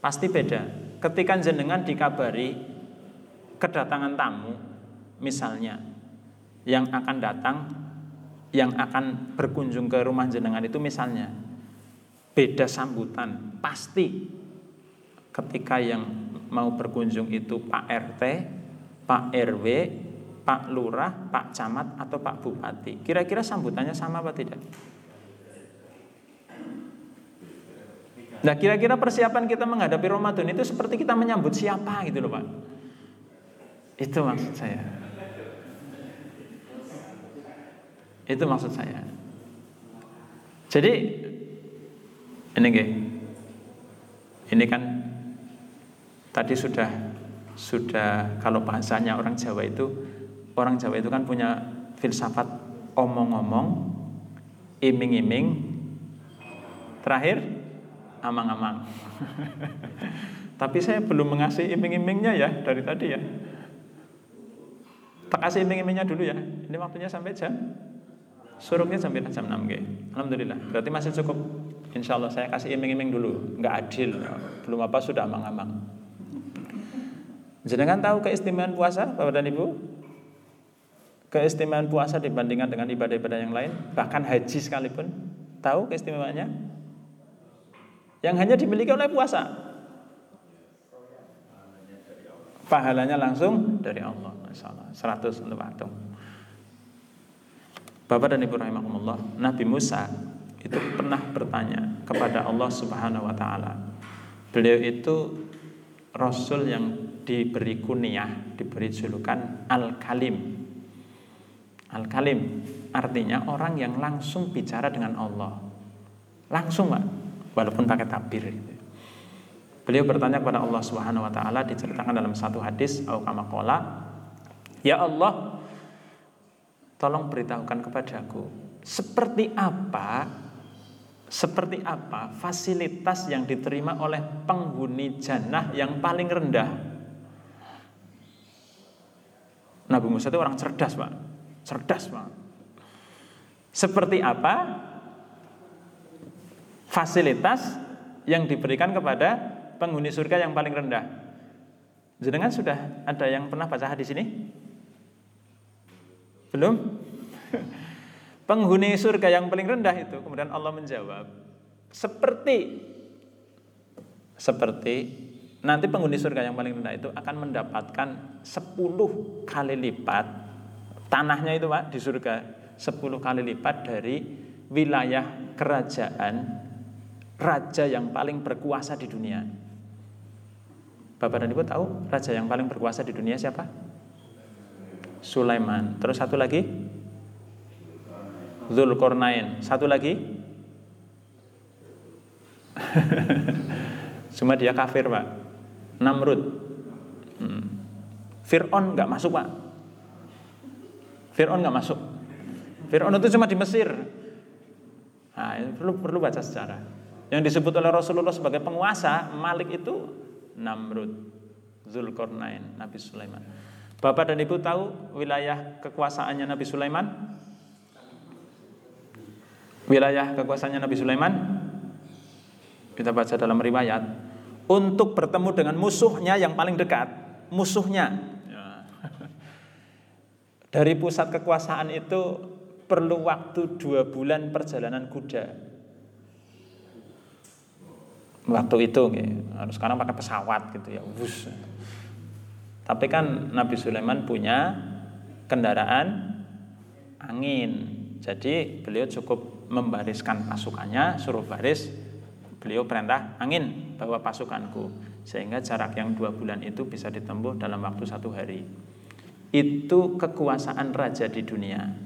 Pasti beda. Ketika jenengan dikabari kedatangan tamu, misalnya yang akan datang, yang akan berkunjung ke rumah jenengan itu misalnya beda sambutan, pasti ketika yang mau berkunjung itu Pak RT, Pak RW, Pak Lurah, Pak Camat, atau Pak Bupati. Kira-kira sambutannya sama apa tidak? Nah kira-kira persiapan kita menghadapi Ramadan itu seperti kita menyambut siapa gitu loh Pak. Itu maksud saya. Itu maksud saya. Jadi ini gak, ini kan tadi sudah sudah kalau bahasanya orang Jawa itu orang Jawa itu kan punya filsafat omong-omong, iming-iming, terakhir amang-amang. Tapi saya belum mengasih iming-imingnya ya dari tadi ya. Tak kasih iming-imingnya dulu ya. Ini waktunya sampai jam Suruhnya sampai jam 6 g. Alhamdulillah. Berarti masih cukup. Insya Allah saya kasih iming-iming dulu. Nggak adil. Belum apa sudah amang-amang. Jenengan tahu keistimewaan puasa Bapak dan Ibu? Keistimewaan puasa dibandingkan dengan ibadah-ibadah yang lain, bahkan haji sekalipun. Tahu keistimewaannya? Yang hanya dimiliki oleh puasa. Pahalanya langsung dari Allah. Masalah. 100 untuk patung. Bapak dan Ibu rahimahumullah, Nabi Musa itu pernah bertanya kepada Allah Subhanahu wa taala. Beliau itu rasul yang diberi kunyah, diberi julukan Al-Kalim, Al-Kalim artinya orang yang langsung bicara dengan Allah. Langsung Pak, walaupun pakai tabir. Beliau bertanya kepada Allah Subhanahu wa taala diceritakan dalam satu hadis au kama "Ya Allah, tolong beritahukan kepadaku seperti apa seperti apa fasilitas yang diterima oleh penghuni jannah yang paling rendah Nabi Musa itu orang cerdas, Pak. Cerdas, Pak. Seperti apa fasilitas yang diberikan kepada penghuni surga yang paling rendah? Jenengan sudah ada yang pernah baca hadis ini? Belum? Penghuni surga yang paling rendah itu kemudian Allah menjawab seperti seperti nanti penghuni surga yang paling rendah itu akan mendapatkan 10 kali lipat tanahnya itu Pak di surga 10 kali lipat dari wilayah kerajaan raja yang paling berkuasa di dunia. Bapak dan Ibu tahu raja yang paling berkuasa di dunia siapa? Sulaiman. Terus satu lagi? Zulkarnain. Satu lagi? Cuma dia kafir, Pak. Namrud. Hmm. Fir'aun nggak masuk, Pak. Fir'aun nggak masuk. Fir'aun itu cuma di Mesir. Nah, perlu perlu baca sejarah. Yang disebut oleh Rasulullah sebagai penguasa, Malik itu Namrud, Zulkarnain, Nabi Sulaiman. Bapak dan Ibu tahu wilayah kekuasaannya Nabi Sulaiman? Wilayah kekuasaannya Nabi Sulaiman? Kita baca dalam riwayat. Untuk bertemu dengan musuhnya yang paling dekat. Musuhnya. Dari pusat kekuasaan itu perlu waktu dua bulan perjalanan kuda. Waktu itu harus sekarang pakai pesawat gitu ya bus tapi kan Nabi Sulaiman punya kendaraan angin. Jadi beliau cukup membariskan pasukannya suruh baris beliau perintah angin bawa pasukanku. Sehingga jarak yang dua bulan itu bisa ditempuh dalam waktu satu hari itu kekuasaan raja di dunia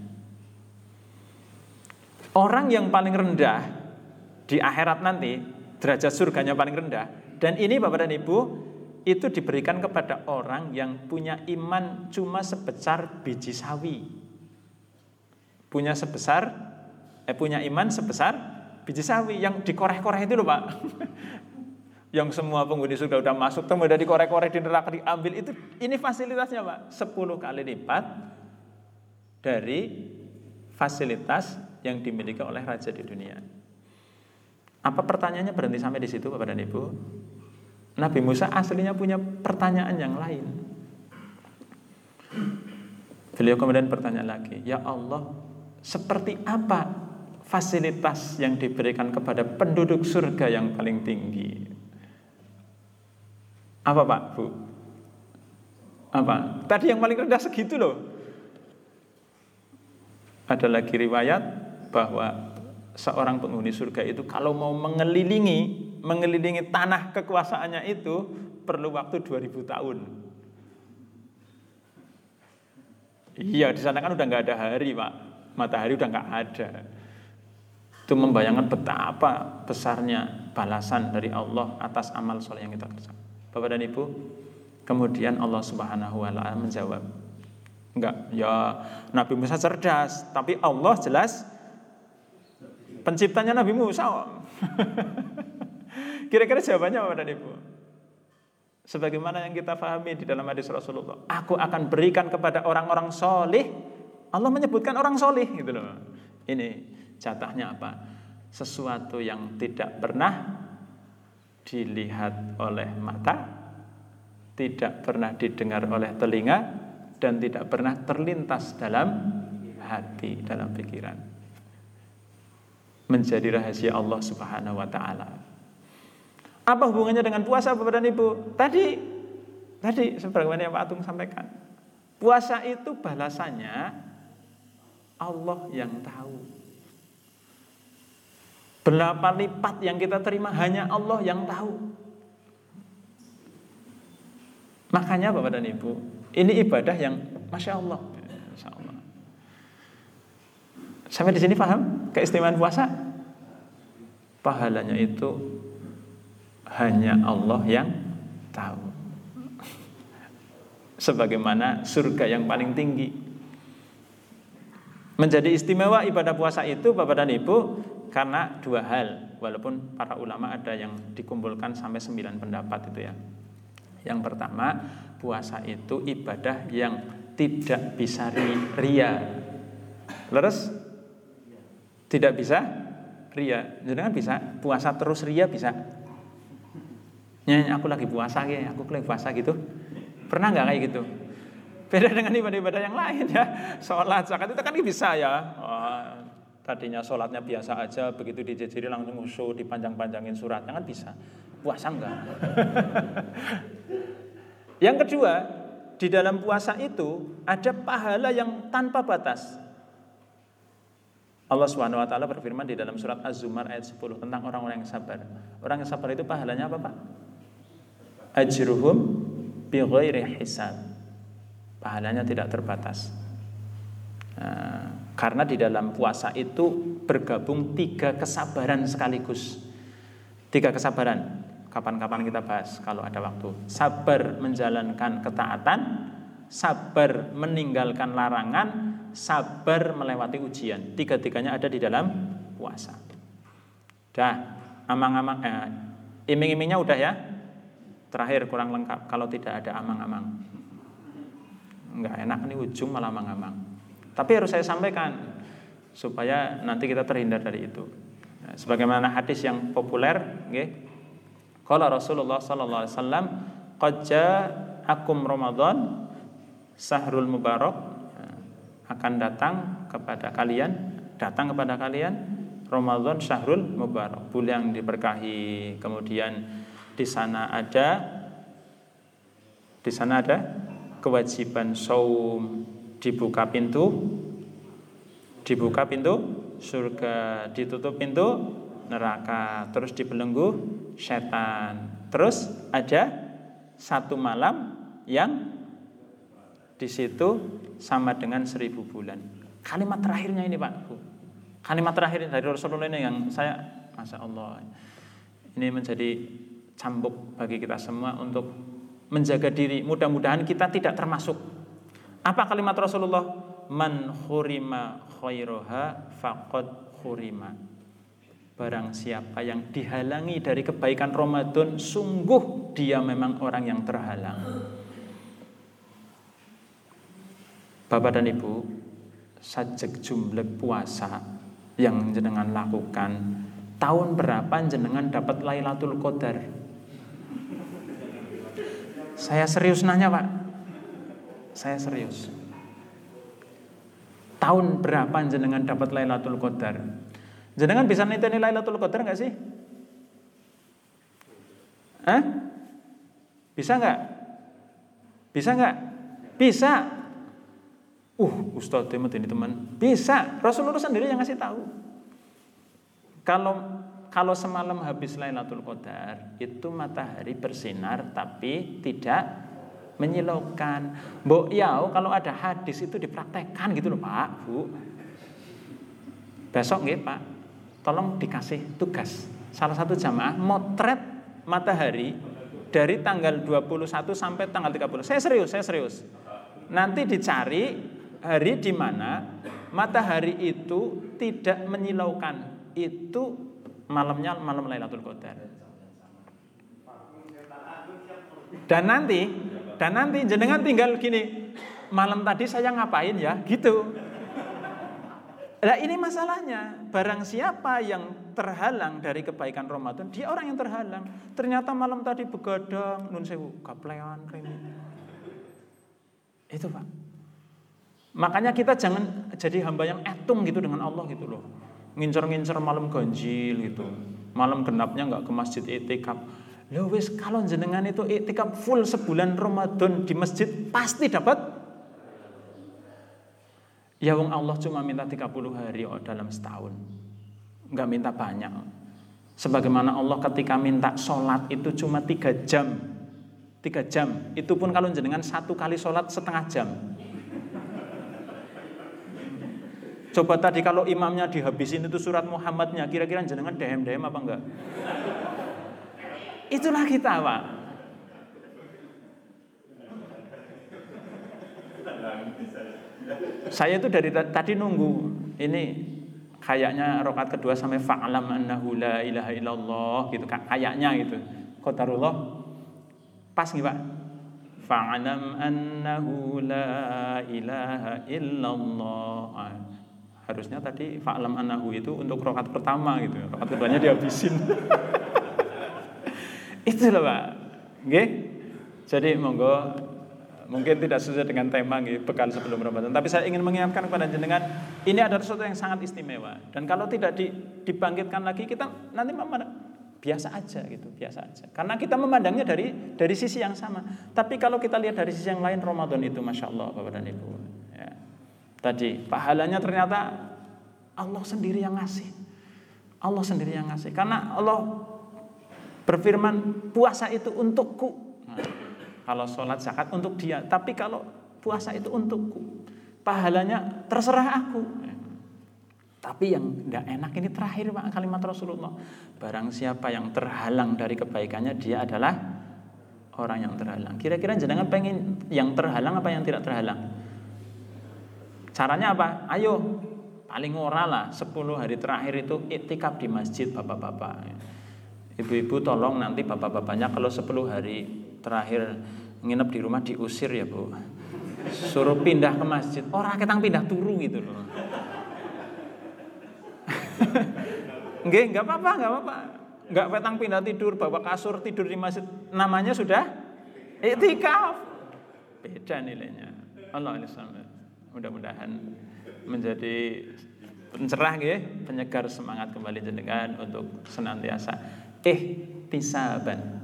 orang yang paling rendah di akhirat nanti derajat surganya paling rendah. Dan ini Bapak dan Ibu itu diberikan kepada orang yang punya iman cuma sebesar biji sawi. Punya sebesar eh punya iman sebesar biji sawi yang dikoreh-koreh itu loh Pak. Yang semua penghuni surga udah masuk temu dari korek-korek di neraka diambil itu ini fasilitasnya Pak 10 kali lipat dari fasilitas yang dimiliki oleh raja di dunia. Apa pertanyaannya berhenti sampai di situ Bapak dan Ibu? Nabi Musa aslinya punya pertanyaan yang lain. Beliau kemudian bertanya lagi, "Ya Allah, seperti apa fasilitas yang diberikan kepada penduduk surga yang paling tinggi?" Apa Pak, Bu? Apa? Tadi yang paling rendah segitu loh. Ada lagi riwayat bahwa seorang penghuni surga itu kalau mau mengelilingi mengelilingi tanah kekuasaannya itu perlu waktu 2000 tahun. Iya, di sana kan udah nggak ada hari, Pak. Matahari udah nggak ada. Itu membayangkan betapa besarnya balasan dari Allah atas amal soleh yang kita kerjakan. Bapak dan Ibu, kemudian Allah Subhanahu wa taala menjawab, enggak, ya Nabi Musa cerdas, tapi Allah jelas Penciptanya Nabi Musa. Kira-kira jawabannya apa dan Ibu? Sebagaimana yang kita pahami di dalam hadis Rasulullah. Aku akan berikan kepada orang-orang solih. Allah menyebutkan orang solih gitu loh. Ini jatahnya apa? Sesuatu yang tidak pernah dilihat oleh mata, tidak pernah didengar oleh telinga, dan tidak pernah terlintas dalam hati, dalam pikiran menjadi rahasia Allah Subhanahu wa taala. Apa hubungannya dengan puasa Bapak dan Ibu? Tadi tadi sebagaimana yang Pak Atung sampaikan. Puasa itu balasannya Allah yang tahu. Berapa lipat yang kita terima hanya Allah yang tahu. Makanya Bapak dan Ibu, ini ibadah yang Masya Allah. Masya Allah. Sampai di sini paham keistimewaan puasa? Pahalanya itu hanya Allah yang tahu. Sebagaimana surga yang paling tinggi. Menjadi istimewa ibadah puasa itu Bapak dan Ibu karena dua hal. Walaupun para ulama ada yang dikumpulkan sampai sembilan pendapat itu ya. Yang pertama, puasa itu ibadah yang tidak bisa ria. Leres? Tidak bisa ria. Jenengan bisa puasa terus ria bisa. Nyanyi aku lagi puasa ya, aku lagi puasa gitu. Pernah nggak kayak gitu? Beda dengan ibadah-ibadah yang lain ya. Sholat, zakat itu kan bisa ya. Oh, tadinya sholatnya biasa aja, begitu dijejiri langsung usul, dipanjang-panjangin suratnya kan bisa. Puasa enggak? yang kedua, di dalam puasa itu ada pahala yang tanpa batas. Allah Subhanahu wa taala berfirman di dalam surat Az-Zumar ayat 10 tentang orang-orang yang sabar. Orang yang sabar itu pahalanya apa, Pak? Ajruhum bighairi hisab pahalanya tidak terbatas. Nah, karena di dalam puasa itu bergabung tiga kesabaran sekaligus. Tiga kesabaran. Kapan-kapan kita bahas kalau ada waktu. Sabar menjalankan ketaatan, sabar meninggalkan larangan, sabar melewati ujian. Tiga-tiganya ada di dalam puasa. Dah, amang-amang eh, iming-imingnya udah ya. Terakhir kurang lengkap kalau tidak ada amang-amang nggak enak nih ujung malah mangamang. Tapi harus saya sampaikan supaya nanti kita terhindar dari itu. Nah, sebagaimana hadis yang populer, okay? kalau Rasulullah Sallallahu Alaihi Wasallam, "Qadja akum Ramadan, sahrul mubarak nah, akan datang kepada kalian, datang kepada kalian Ramadan syahrul mubarak, bulan yang diberkahi. Kemudian di sana ada di sana ada kewajiban saum dibuka pintu. Dibuka pintu surga. Ditutup pintu neraka. Terus dibelenggu setan. Terus ada satu malam yang di situ sama dengan seribu bulan. Kalimat terakhirnya ini pak. Kalimat terakhir dari Rasulullah ini yang saya masya Allah ini menjadi cambuk bagi kita semua untuk menjaga diri. Mudah-mudahan kita tidak termasuk. Apa kalimat Rasulullah? Man khurima khairoha faqad khurima. Barang siapa yang dihalangi dari kebaikan Ramadan, sungguh dia memang orang yang terhalang. Bapak dan Ibu, sajak jumlah puasa yang jenengan lakukan, tahun berapa jenengan dapat Lailatul Qadar? Saya serius nanya pak Saya serius Tahun berapa jenengan dapat Lailatul Qadar? Jenengan bisa niteni Lailatul Qadar nggak sih? Hah? Bisa nggak? Bisa nggak? Bisa. Uh, Ustadz ini teman. Bisa. Rasulullah sendiri yang ngasih tahu. Kalau kalau semalam habis Lailatul Qadar itu matahari bersinar tapi tidak menyilaukan. Mbok yau kalau ada hadis itu dipraktekkan gitu loh Pak, Bu. Besok nggih Pak, tolong dikasih tugas. Salah satu jamaah motret matahari dari tanggal 21 sampai tanggal 30. Saya serius, saya serius. Nanti dicari hari di mana matahari itu tidak menyilaukan. Itu malamnya malam Lailatul Qadar. Dan nanti dan nanti jenengan tinggal gini, malam tadi saya ngapain ya? Gitu. Nah ini masalahnya, barang siapa yang terhalang dari kebaikan Ramadan, dia orang yang terhalang. Ternyata malam tadi begadang, nun sewu, kaplean, Itu Pak. Makanya kita jangan jadi hamba yang etung gitu dengan Allah gitu loh ngincer-ngincer malam ganjil gitu. Malam genapnya nggak ke masjid itikaf. Loh wis kalau jenengan itu itikaf full sebulan Ramadan di masjid pasti dapat Ya wong Allah cuma minta 30 hari oh, dalam setahun. Nggak minta banyak. Sebagaimana Allah ketika minta sholat itu cuma tiga jam. Tiga jam. Itu pun kalau jenengan satu kali sholat setengah jam. Coba tadi kalau imamnya dihabisin itu surat Muhammadnya, kira-kira jenengan dehem-dehem apa enggak? Itulah kita, Pak. Saya itu dari tadi nunggu ini kayaknya rokat kedua sampai fa'lam annahu la ilaha illallah gitu kayaknya gitu. Qadarullah pas nih Pak. Fa'lam annahu la ilaha illallah. Ah, harusnya tadi fa'lam annahu itu untuk rokat pertama gitu. Rokat keduanya dihabisin. itu loh Pak. Oke? Jadi monggo mungkin tidak sesuai dengan tema gitu, bekal sebelum Ramadan. Tapi saya ingin mengingatkan kepada jenengan, ini adalah sesuatu yang sangat istimewa. Dan kalau tidak dibangkitkan lagi, kita nanti biasa aja gitu, biasa aja. Karena kita memandangnya dari dari sisi yang sama. Tapi kalau kita lihat dari sisi yang lain, Ramadan itu masya Allah, Bapak dan Ibu. Ya. Tadi pahalanya ternyata Allah sendiri yang ngasih. Allah sendiri yang ngasih. Karena Allah berfirman puasa itu untukku. Kalau sholat zakat untuk dia. Tapi kalau puasa itu untukku. Pahalanya terserah aku. Tapi yang tidak enak ini terakhir Pak kalimat Rasulullah. Barang siapa yang terhalang dari kebaikannya dia adalah orang yang terhalang. Kira-kira jenengan pengen yang terhalang apa yang tidak terhalang? Caranya apa? Ayo paling ora lah 10 hari terakhir itu iktikaf di masjid bapak-bapak. Ibu-ibu tolong nanti bapak-bapaknya kalau 10 hari terakhir nginep di rumah diusir ya Bu. Suruh pindah ke masjid. Orang ketang pindah turu gitu loh. Nggih, enggak apa-apa, enggak apa-apa. Enggak petang pindah tidur, bawa kasur tidur di masjid. Namanya sudah iktikaf. Beda nilainya. Allah Mudah-mudahan menjadi pencerah nggih, penyegar semangat kembali jenengan untuk senantiasa ihtisaban.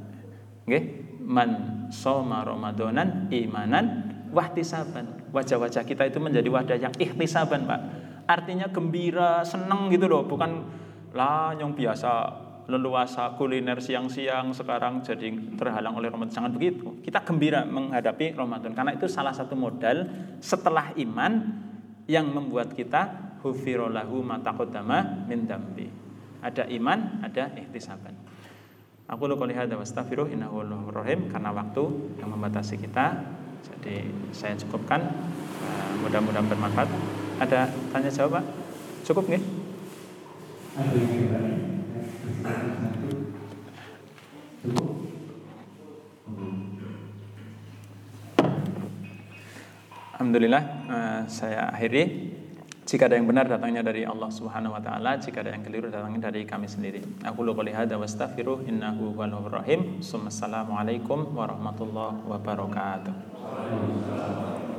Nggih, man soma ramadanan imanan wahtisaban. Wajah-wajah kita itu menjadi wajah yang ihtisaban, Pak artinya gembira, seneng gitu loh, bukan lah yang biasa leluasa kuliner siang-siang sekarang jadi terhalang oleh Ramadan. Jangan begitu. Kita gembira menghadapi Ramadan karena itu salah satu modal setelah iman yang membuat kita hufirolahu mataqaddama min dambi. Ada iman, ada ihtisaban. Aku lu qouli hadza wastaghfiruh innahu rahim karena waktu yang membatasi kita. Jadi saya cukupkan. mudah-mudahan bermanfaat. Ada tanya jawab Pak? Cukup nggih? Alhamdulillah uh, saya akhiri jika ada yang benar datangnya dari Allah Subhanahu wa taala, jika ada yang keliru datangnya dari kami sendiri. Aku lu qouli hadza wastaghfiruh innahu huwal rahim. Assalamualaikum warahmatullahi wabarakatuh.